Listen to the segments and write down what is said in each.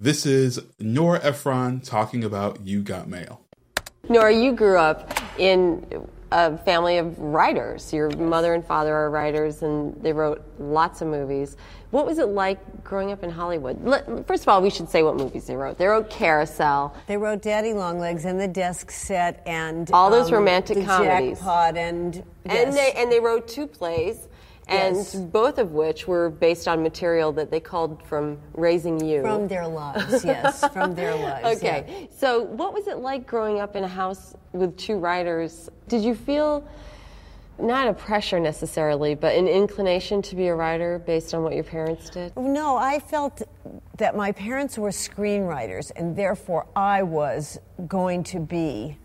This is Nora Ephron talking about You Got Mail. Nora, you grew up in a family of writers. Your mother and father are writers, and they wrote lots of movies. What was it like growing up in Hollywood? First of all, we should say what movies they wrote. They wrote Carousel. They wrote Daddy Longlegs and The Desk Set and all those um, romantic the comedies. Jackpot and yes. and they and they wrote two plays. And Yes. both of which were based on material that they called from Raising You. from their lives, yes, from their lives. yeah. Okay. So, what was it like growing up in a house with two writers? Did you feel not a pressure necessarily, but an inclination to be a writer based on what your parents did? No, I felt that my parents were screenwriters, and therefore I was going to be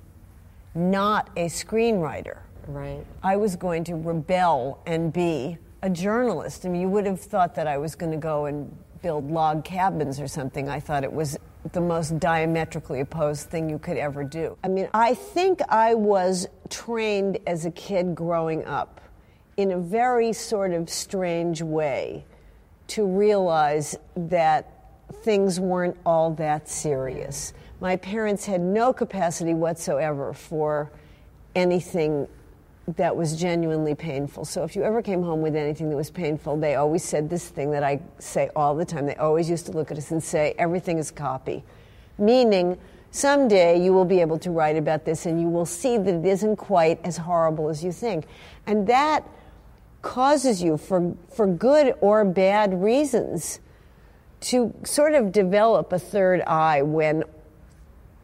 not a screenwriter. Right. I was going to rebel and be a journalist. I mean, you would have thought that I was going to go and build log cabins or something. I thought it was the most diametrically opposed thing you could ever do. I mean, I think I was trained as a kid growing up in a very sort of strange way to realize that things weren't all that serious. My parents had no capacity whatsoever for anything that was genuinely painful. So if you ever came home with anything that was painful, they always said this thing that I say all the time. They always used to look at us and say, everything is copy. Meaning, someday you will be able to write about this and you will see that it isn't quite as horrible as you think. And that causes you, for, for good or bad reasons, to sort of develop a third eye when,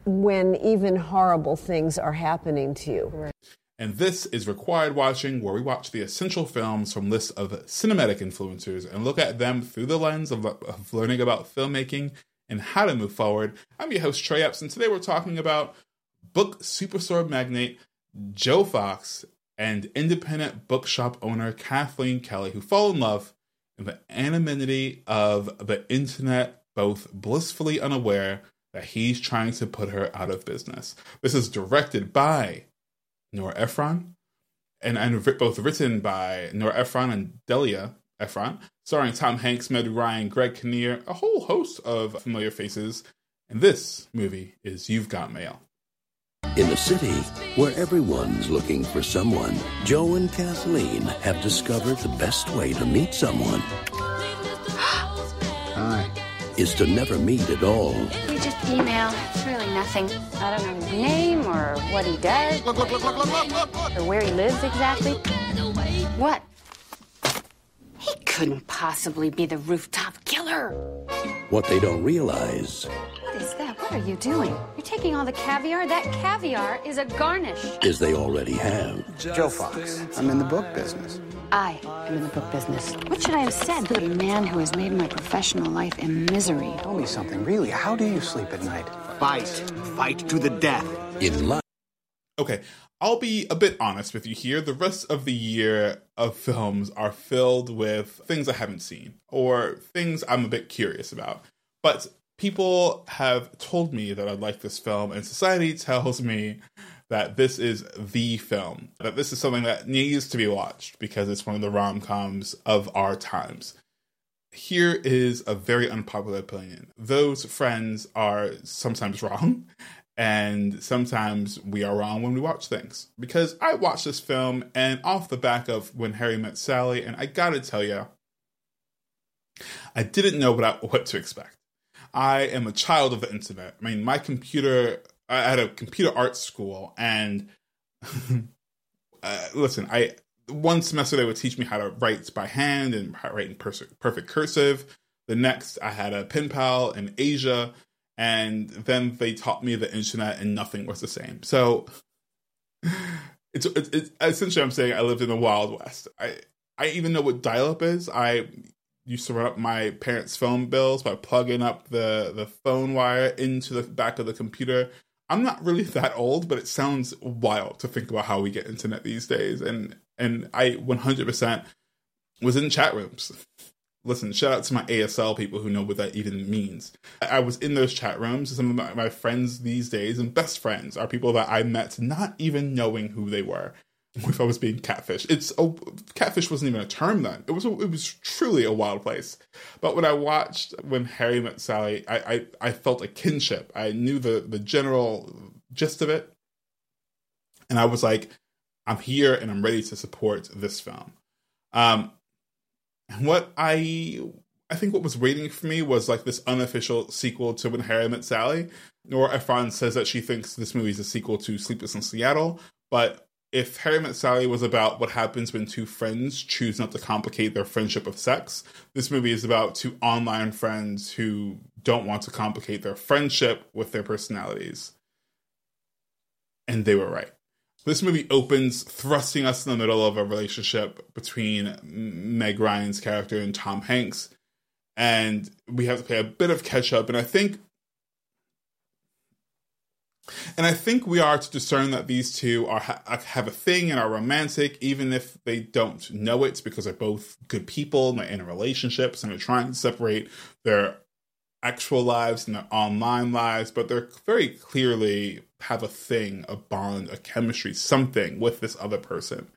when even horrible things are happening to you. And this is Required Watching, where we watch the essential films from lists of cinematic influencers and look at them through the lens of, of learning about filmmaking and how to move forward. I'm your host, Trey Epps, and today we're talking about book superstore magnate Joe Fox and independent bookshop owner Kathleen Kelly, who fall in love in the anonymity of the internet, both blissfully unaware that he's trying to put her out of business. This is directed by Nora Ephron, and, and both written by Nora Ephron and Delia Ephron, starring Tom Hanks, Meg Ryan, Greg Kinnear, a whole host of familiar faces. And this movie is You've Got Mail. In a city where everyone's looking for someone, Joe and Kathleen have discovered the best way to meet someone Hi. is to never meet at all. We email. It's really nothing. I don't know his name or what he does. Look, look, look, look, look, look, look, look. Or where he lives exactly. What? He couldn't possibly be the rooftop killer. What they don't realize What is that? What are you doing? You're taking all the caviar? That caviar is a garnish. is they already have. Joe Fox. I'm in the book business. I am in the book business. What should I have said? A man who has made my professional life a misery. Tell me something, really. How do you sleep at night? Fight. Fight to the death. In life, Okay, I'll be a bit honest with you here. The rest of the year of films are filled with things I haven't seen or things I'm a bit curious about. But people have told me that I like this film, and society tells me that this is the film, that this is something that needs to be watched because it's one of the rom coms of our times. Here is a very unpopular opinion. Those friends are sometimes wrong, and sometimes we are wrong when we watch things. Because I watched this film and off the back of When Harry Met Sally, and I gotta tell you, I didn't know what, I, what to expect. I am a child of the internet. I mean, my computer, I had a computer arts school, and uh, listen, I one semester they would teach me how to write by hand and write in pers- perfect cursive. The next, I had a pen pal in Asia, and then they taught me the internet, and nothing was the same. So it's, it's, it's essentially I'm saying I lived in the wild west. I I even know what dial up is. I used to run up my parents' phone bills by plugging up the the phone wire into the back of the computer. I'm not really that old, but it sounds wild to think about how we get internet these days. And and I 100% was in chat rooms. Listen, shout out to my ASL people who know what that even means. I was in those chat rooms. Some of my, my friends these days and best friends are people that I met not even knowing who they were. If I was being catfish. It's a catfish wasn't even a term then. It was a, it was truly a wild place. But when I watched when Harry met Sally, I, I I felt a kinship. I knew the the general gist of it, and I was like, I'm here and I'm ready to support this film. Um, what I I think what was waiting for me was like this unofficial sequel to When Harry Met Sally. Nora Ephron says that she thinks this movie is a sequel to Sleepless in Seattle, but if Harry Met Sally was about what happens when two friends choose not to complicate their friendship with sex, this movie is about two online friends who don't want to complicate their friendship with their personalities. And they were right. This movie opens thrusting us in the middle of a relationship between Meg Ryan's character and Tom Hanks. And we have to play a bit of catch up. And I think and I think we are to discern that these two are uh, have a thing and are romantic, even if they don't know it, because they're both good people and they're in relationships and they're trying to separate their actual lives and their online lives, but they're very clearly have a thing, a bond, a chemistry, something with this other person.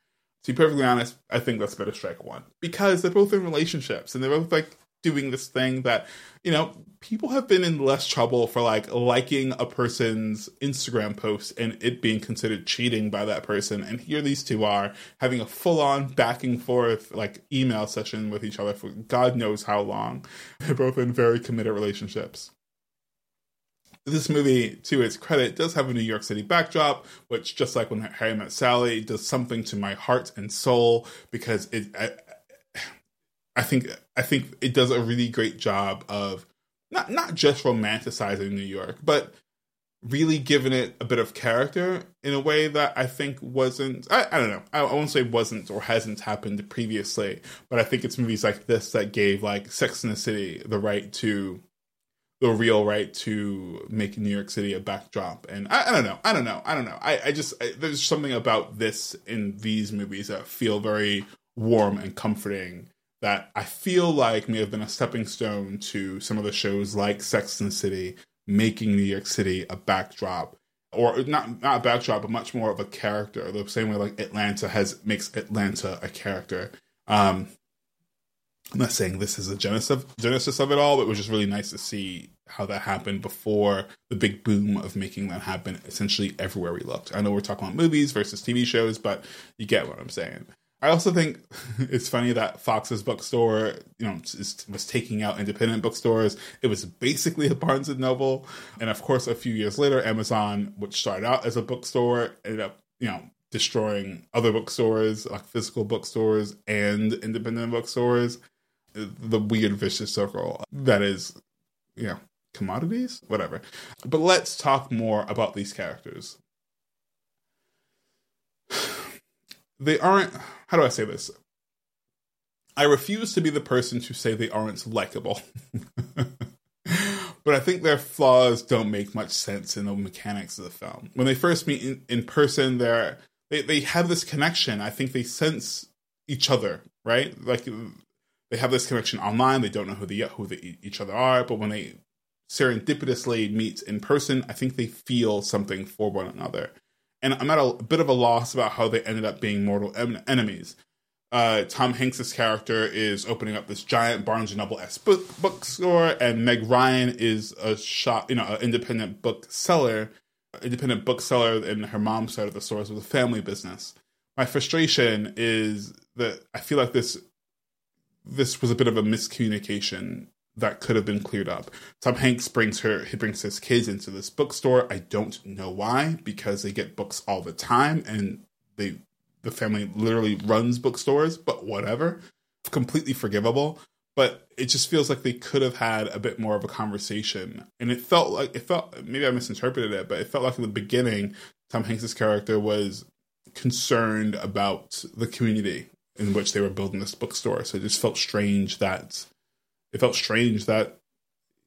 To be perfectly honest, I think that's better strike one because they're both in relationships and they're both like doing this thing that you know people have been in less trouble for like liking a person's instagram post and it being considered cheating by that person and here these two are having a full-on back and forth like email session with each other for god knows how long they're both in very committed relationships this movie, to its credit, does have a New York City backdrop, which, just like when Harry Met Sally, does something to my heart and soul because it. I, think I think it does a really great job of not not just romanticizing New York, but really giving it a bit of character in a way that I think wasn't I, I don't know I, I won't say wasn't or hasn't happened previously, but I think it's movies like this that gave like Sex in the City the right to the real right to make New York City a backdrop. And I, I don't know, I don't know, I don't know. I, I just there's something about this in these movies that feel very warm and comforting that I feel like may have been a stepping stone to some of the shows like Sex and the City, making New York City a backdrop, or not not a backdrop, but much more of a character. The same way like Atlanta has makes Atlanta a character. Um, I'm not saying this is a genesis genesis of it all, but it was just really nice to see how that happened before the big boom of making that happen essentially everywhere we looked. I know we're talking about movies versus TV shows, but you get what I'm saying. I also think it's funny that Fox's bookstore, you know, was taking out independent bookstores. It was basically a Barnes and Noble, and of course, a few years later, Amazon, which started out as a bookstore, ended up, you know, destroying other bookstores, like physical bookstores and independent bookstores. The weird vicious circle that is, you know, commodities, whatever. But let's talk more about these characters. They aren't how do I say this? I refuse to be the person to say they aren't likable. but I think their flaws don't make much sense in the mechanics of the film. When they first meet in, in person, they're they, they have this connection. I think they sense each other, right? Like they have this connection online. They don't know who the who each other are, but when they serendipitously meet in person, I think they feel something for one another and I'm at a, bit of a loss about how they ended up being mortal en- enemies. Uh, Tom Hanks's character is opening up this giant Barnes and Noble s book bookstore, and Meg Ryan is a shop, you know, an independent bookseller, independent bookseller, and her side of the store is a family business. My frustration is that I feel like this this was a bit of a miscommunication that could have been cleared up. Tom Hanks brings her he brings his kids into this bookstore. I don't know why, because they get books all the time and they the family literally runs bookstores, but whatever. Completely forgivable. But it just feels like they could have had a bit more of a conversation. And it felt like it felt maybe I misinterpreted it, but it felt like in the beginning Tom Hanks's character was concerned about the community in which they were building this bookstore. So it just felt strange that it felt strange that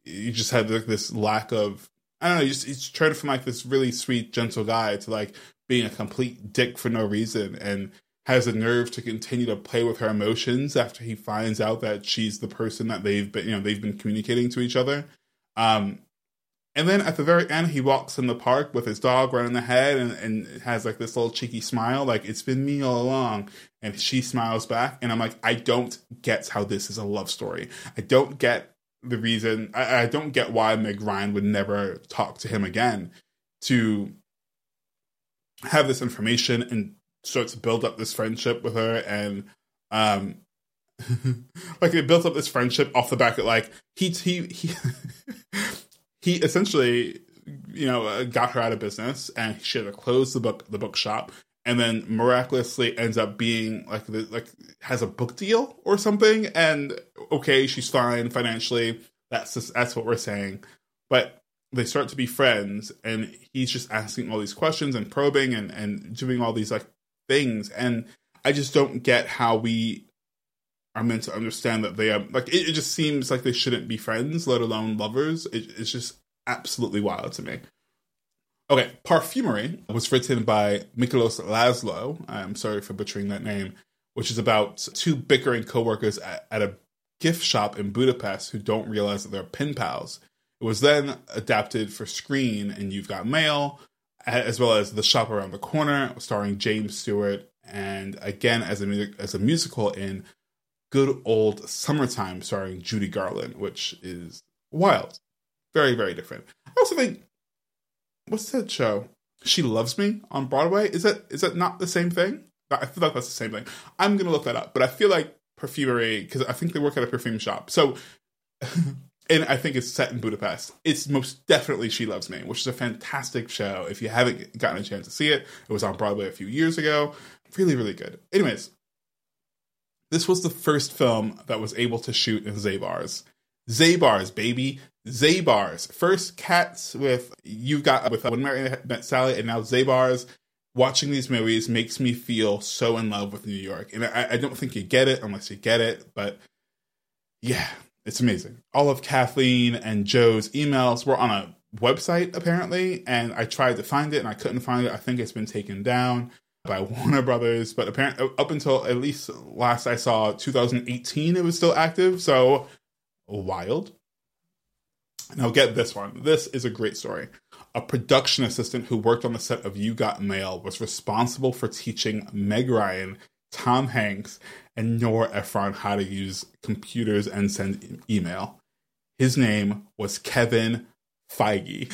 you just had like this lack of I don't know, just he's trying from like this really sweet, gentle guy to like being a complete dick for no reason and has the nerve to continue to play with her emotions after he finds out that she's the person that they've been you know, they've been communicating to each other. Um And then at the very end, he walks in the park with his dog right running ahead and, and has like this little cheeky smile, like it's been me all along. And she smiles back. And I'm like, I don't get how this is a love story. I don't get the reason, I, I don't get why Meg Ryan would never talk to him again to have this information and start to build up this friendship with her. And, um, like they built up this friendship off the back of like he he he he essentially you know uh, got her out of business and she had to close the book the bookshop. And then miraculously ends up being like the, like has a book deal or something. And okay she's fine financially. That's just, that's what we're saying. But they start to be friends and he's just asking all these questions and probing and and doing all these like things. And I just don't get how we are meant to understand that they are like it, it just seems like they shouldn't be friends, let alone lovers. It, it's just absolutely wild to me. Okay, Perfumery was written by Michalos Laszlo. I'm sorry for butchering that name, which is about two bickering coworkers at, at a gift shop in Budapest who don't realize that they're pen pals. It was then adapted for screen and You've Got Mail, as well as The Shop Around the Corner, starring James Stewart, and again as a as a musical in good old summertime starring Judy Garland, which is wild. Very, very different. I also think what's that show? She Loves Me on Broadway. Is that is that not the same thing? I feel like that's the same thing. I'm gonna look that up, but I feel like perfumery because I think they work at a perfume shop. So and I think it's set in Budapest. It's most definitely She Loves Me, which is a fantastic show. If you haven't gotten a chance to see it, it was on Broadway a few years ago. Really, really good. Anyways, this was the first film that was able to shoot in Zabar's. Zabar's, baby. Zabar's. First Katz with you got with uh, When Mary Met Sally, and now Zabar's. Watching these movies makes me feel so in love with New York, and I, I don't think you get it unless you get it. But yeah, it's amazing. All of Kathleen and Joe's emails were on a website apparently, and I tried to find it and I couldn't find it. I think it's been taken down by Warner Brothers, but apparently up until at least last I saw 2018 it was still active. So wild. Now get this one. This is a great story. A production assistant who worked on the set of You Got Mail was responsible for teaching Meg Ryan, Tom Hanks, and Nora Ephron how to use computers and send email. His name was Kevin Feige.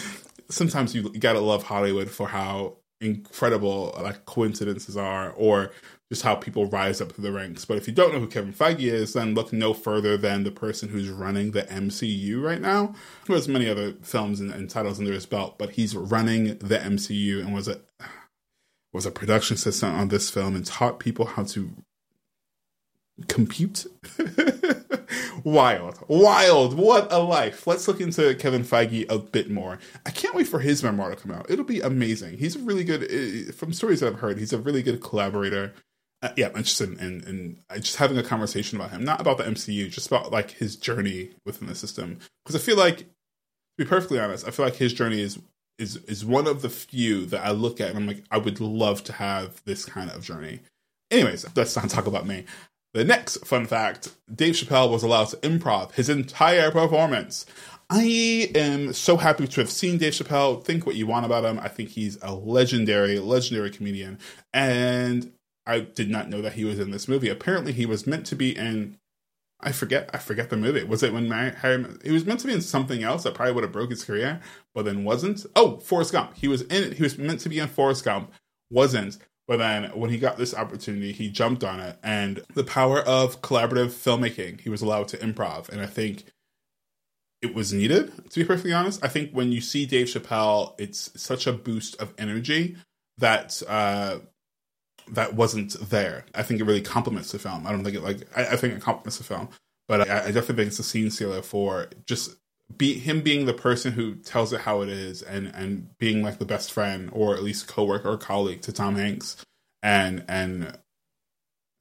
Sometimes you gotta love Hollywood for how incredible like coincidences are or just how people rise up through the ranks. But if you don't know who Kevin Feige is, then look no further than the person who's running the MCU right now. Who has many other films and, and titles under his belt, but he's running the MCU and was a was a production assistant on this film and taught people how to compute. wild, wild. What a life. Let's look into Kevin Feige a bit more. I can't wait for his memoir to come out. It'll be amazing. He's a really good, uh, from stories that I've heard, he's a really good collaborator. Uh, yeah, I'm interested in, in, in, just having a conversation about him, not about the MCU, just about like his journey within the system. Because I feel like, to be perfectly honest, I feel like his journey is is is one of the few that I look at and I'm like, I would love to have this kind of journey. Anyways, let's not talk about me. The next fun fact Dave Chappelle was allowed to improv his entire performance. I am so happy to have seen Dave Chappelle. Think what you want about him. I think he's a legendary, legendary comedian. And I did not know that he was in this movie. Apparently, he was meant to be in. I forget. I forget the movie. Was it when Harry? He was meant to be in something else that probably would have broke his career, but then wasn't. Oh, Forrest Gump. He was in. He was meant to be in Forrest Gump. Wasn't. But then when he got this opportunity, he jumped on it. And the power of collaborative filmmaking, he was allowed to improv. And I think it was needed, to be perfectly honest. I think when you see Dave Chappelle, it's such a boost of energy that uh, that wasn't there. I think it really complements the film. I don't think it like I, I think it complements the film, but I, I, definitely think it's a scene stealer for just be him being the person who tells it how it is and and being like the best friend or at least coworker or colleague to Tom Hanks and and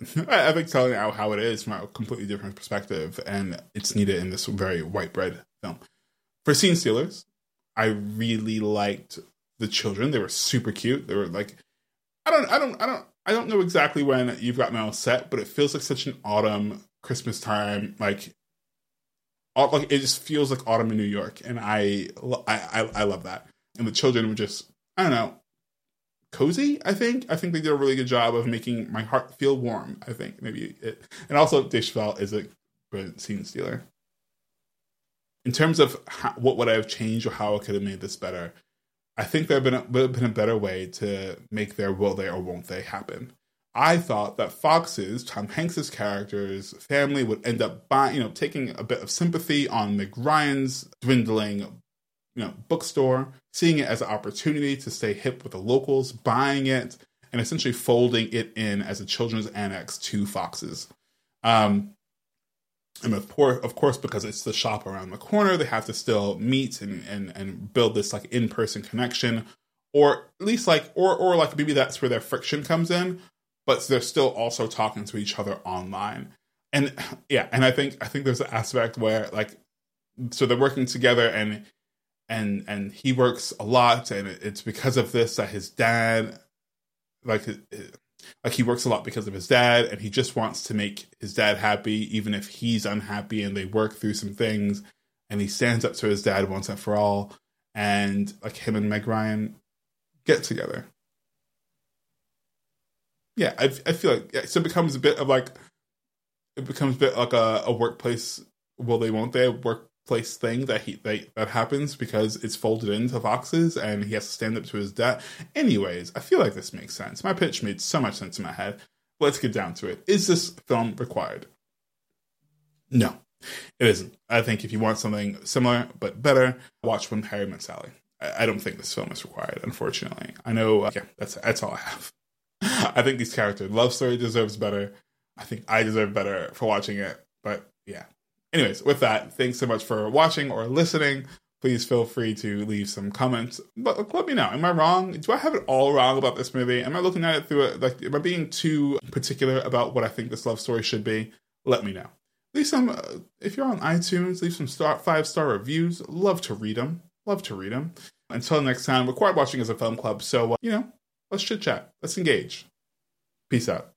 I think telling out how it is from a completely different perspective and it's needed in this very white bread film. For scene stealers, I really liked the children. They were super cute. They were like I don't I don't I don't I don't know exactly when You've Got Mail set, but it feels like such an autumn Christmas time like like it just feels like autumn in New York, and I I I, love that. And the children were just I don't know cozy. I think I think they did a really good job of making my heart feel warm. I think maybe it, and also Dave Chappelle is a brilliant scene stealer. In terms of how, what would I have changed or how I could have made this better, I think there been a, would have been a better way to make their will they or won't they happen. I thought that Fox's Tom Hanks's character's family would end up buying, you know, taking a bit of sympathy on Meg Ryan's dwindling, you know, bookstore, seeing it as an opportunity to stay hip with the locals, buying it, and essentially folding it in as a children's annex to Fox's. Um, and of course, of course, because it's the shop around the corner, they have to still meet and and and build this like in person connection, or at least like or or like maybe that's where their friction comes in but they're still also talking to each other online. And yeah, and I think I think there's an aspect where like so they're working together and and and he works a lot and it's because of this that his dad like like he works a lot because of his dad and he just wants to make his dad happy even if he's unhappy and they work through some things and he stands up to his dad once and for all and like him and Meg Ryan get together yeah, I, I feel like yeah, so it becomes a bit of like it becomes a bit like a, a workplace will they won't they workplace thing that he they, that happens because it's folded into Fox's and he has to stand up to his debt. Anyways, I feel like this makes sense. My pitch made so much sense in my head. Let's get down to it. Is this film required? No, it isn't. I think if you want something similar but better, watch When Harry Met Sally. I, I don't think this film is required, unfortunately. I know. Uh, yeah, that's that's all I have. I think these characters love story deserves better. I think I deserve better for watching it. But yeah. Anyways, with that, thanks so much for watching or listening. Please feel free to leave some comments. But let me know. Am I wrong? Do I have it all wrong about this movie? Am I looking at it through it like am I being too particular about what I think this love story should be? Let me know. Leave some uh, if you're on iTunes, leave some star five star reviews. Love to read them. Love to read them. Until next time, Required Watching as a film club, so uh, you know, let's chit chat. Let's engage. Peace out.